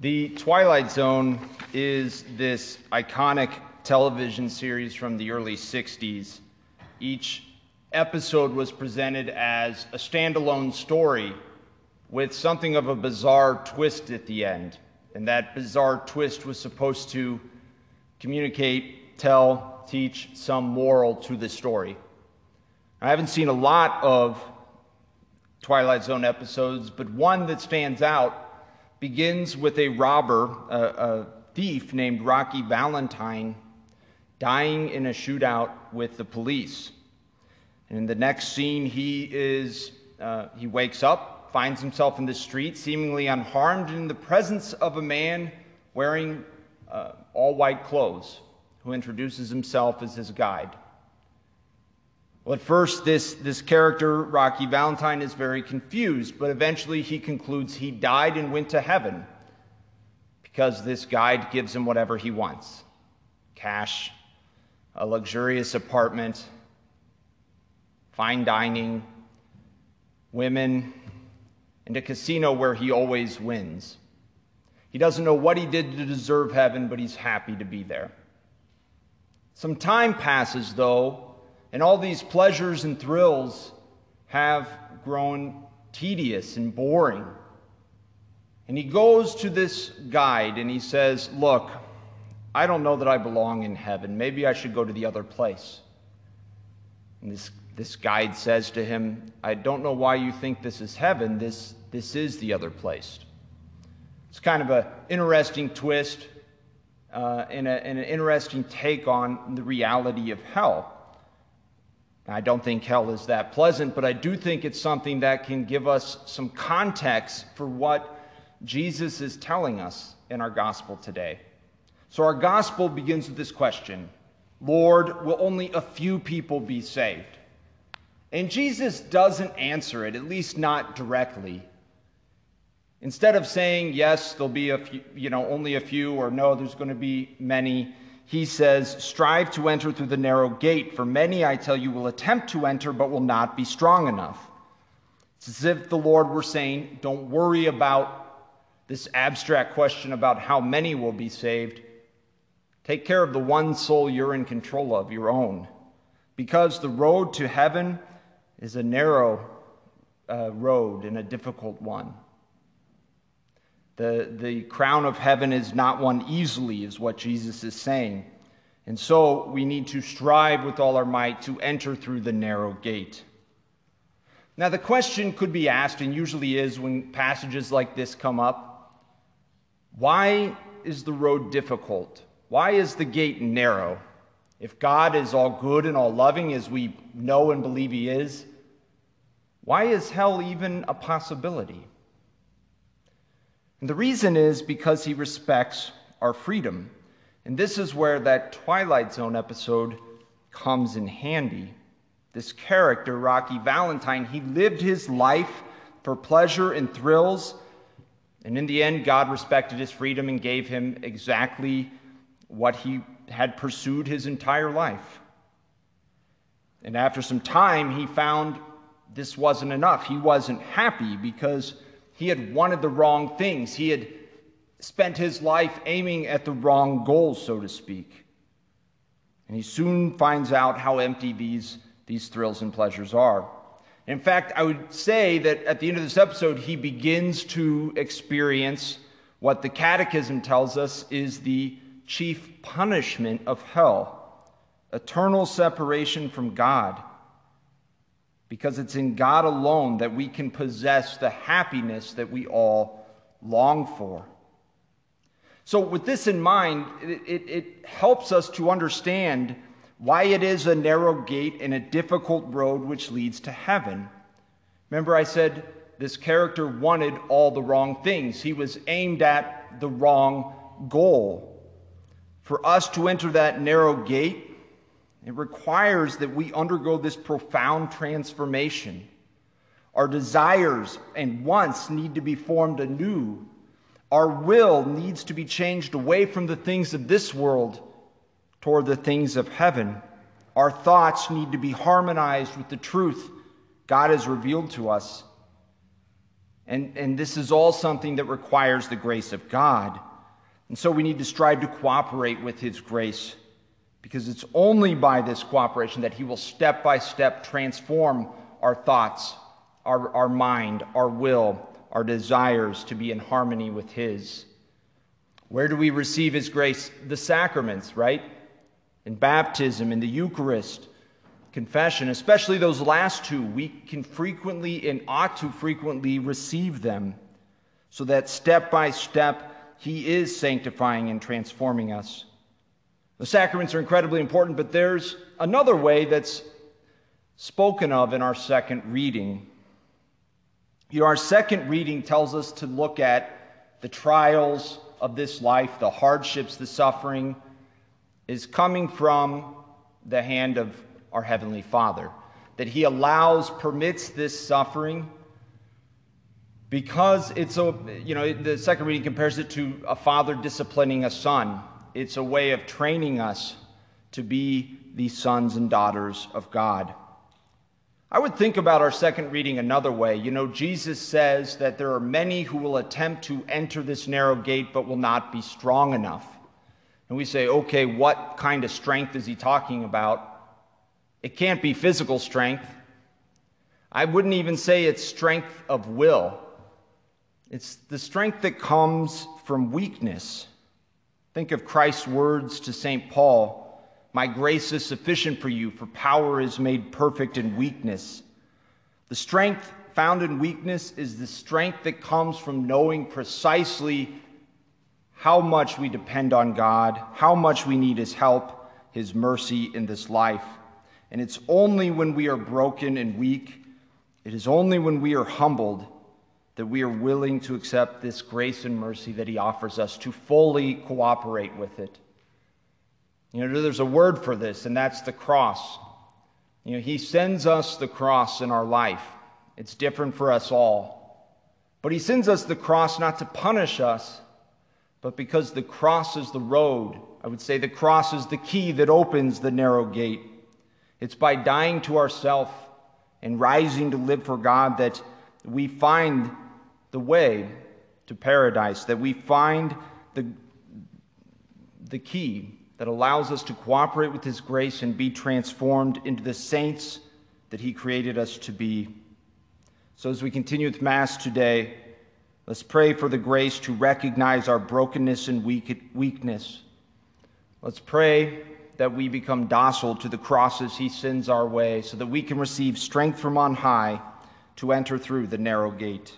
The Twilight Zone is this iconic television series from the early 60s. Each episode was presented as a standalone story with something of a bizarre twist at the end. And that bizarre twist was supposed to communicate, tell, teach some moral to the story. I haven't seen a lot of Twilight Zone episodes, but one that stands out begins with a robber, a, a thief named Rocky Valentine, dying in a shootout with the police. And in the next scene, he is uh, he wakes up, finds himself in the street, seemingly unharmed, in the presence of a man wearing uh, all white clothes, who introduces himself as his guide. Well, at first, this, this character, Rocky Valentine, is very confused, but eventually he concludes he died and went to heaven because this guide gives him whatever he wants cash, a luxurious apartment, fine dining, women, and a casino where he always wins. He doesn't know what he did to deserve heaven, but he's happy to be there. Some time passes, though, and all these pleasures and thrills have grown tedious and boring. And he goes to this guide and he says, Look, I don't know that I belong in heaven. Maybe I should go to the other place. And this, this guide says to him, I don't know why you think this is heaven. This, this is the other place. It's kind of an interesting twist uh, and, a, and an interesting take on the reality of hell. I don't think hell is that pleasant, but I do think it's something that can give us some context for what Jesus is telling us in our gospel today. So, our gospel begins with this question Lord, will only a few people be saved? And Jesus doesn't answer it, at least not directly. Instead of saying, yes, there'll be a few, you know, only a few, or no, there's going to be many, he says, Strive to enter through the narrow gate, for many, I tell you, will attempt to enter, but will not be strong enough. It's as if the Lord were saying, Don't worry about this abstract question about how many will be saved. Take care of the one soul you're in control of, your own. Because the road to heaven is a narrow uh, road and a difficult one. The, the crown of heaven is not won easily, is what Jesus is saying. And so we need to strive with all our might to enter through the narrow gate. Now, the question could be asked, and usually is when passages like this come up why is the road difficult? Why is the gate narrow? If God is all good and all loving, as we know and believe He is, why is hell even a possibility? And the reason is because he respects our freedom. And this is where that Twilight Zone episode comes in handy. This character, Rocky Valentine, he lived his life for pleasure and thrills. And in the end, God respected his freedom and gave him exactly what he had pursued his entire life. And after some time, he found this wasn't enough. He wasn't happy because he had wanted the wrong things. He had spent his life aiming at the wrong goals, so to speak. And he soon finds out how empty these, these thrills and pleasures are. In fact, I would say that at the end of this episode, he begins to experience what the Catechism tells us is the chief punishment of hell eternal separation from God because it's in God alone that we can possess the happiness that we all long for. So, with this in mind, it, it, it, helps us to understand why it is a narrow gate and a difficult road which leads to heaven. Remember, I said this character wanted all the wrong things, he was aimed at the wrong goal. For us to enter that narrow gate, it requires that we undergo this profound transformation. Our desires and wants need to be formed anew. Our will needs to be changed away from the things of this world toward the things of heaven. Our thoughts need to be harmonized with the truth God has revealed to us. And, and this is all something that requires the grace of God. And so we need to strive to cooperate with His grace because it's only by this cooperation that He will step by step transform our thoughts, our, our mind, our will, our desires to be in harmony with His. Where do we receive His grace? The sacraments, right? In baptism, in the Eucharist, confession, especially those last two, we can frequently and ought to frequently receive them so that step by step He is sanctifying and transforming us. The sacraments are incredibly important, but there's another way that's spoken of in our second reading. You know, our second reading tells us to look at the trials of this life, the hardships, the suffering, is coming from the hand of our Heavenly Father. That He allows, permits this suffering because it's a, you know, the second reading compares it to a father disciplining a son. It's a way of training us to be the sons and daughters of God. I would think about our second reading another way. You know, Jesus says that there are many who will attempt to enter this narrow gate but will not be strong enough. And we say, okay, what kind of strength is he talking about? It can't be physical strength. I wouldn't even say it's strength of will. It's the strength that comes from weakness. Think of Christ's words to St. Paul my grace is sufficient for you, for power is made perfect in weakness. The strength found in weakness is the strength that comes from knowing precisely how much we depend on God, how much we need His help, His mercy in this life. And it's only when we are broken and weak, it is only when we are humbled that we are willing to accept this grace and mercy that He offers us to fully cooperate with it. You know, there's a word for this, and that's the cross. You know, He sends us the cross in our life. It's different for us all. But He sends us the cross not to punish us, but because the cross is the road. I would say the cross is the key that opens the narrow gate. It's by dying to ourself and rising to live for God that we find the way to paradise, that we find the, the key that allows us to cooperate with His grace and be transformed into the saints that He created us to be. So, as we continue with Mass today, let's pray for the grace to recognize our brokenness and weakness. Let's pray that we become docile to the crosses He sends our way so that we can receive strength from on high to enter through the narrow gate.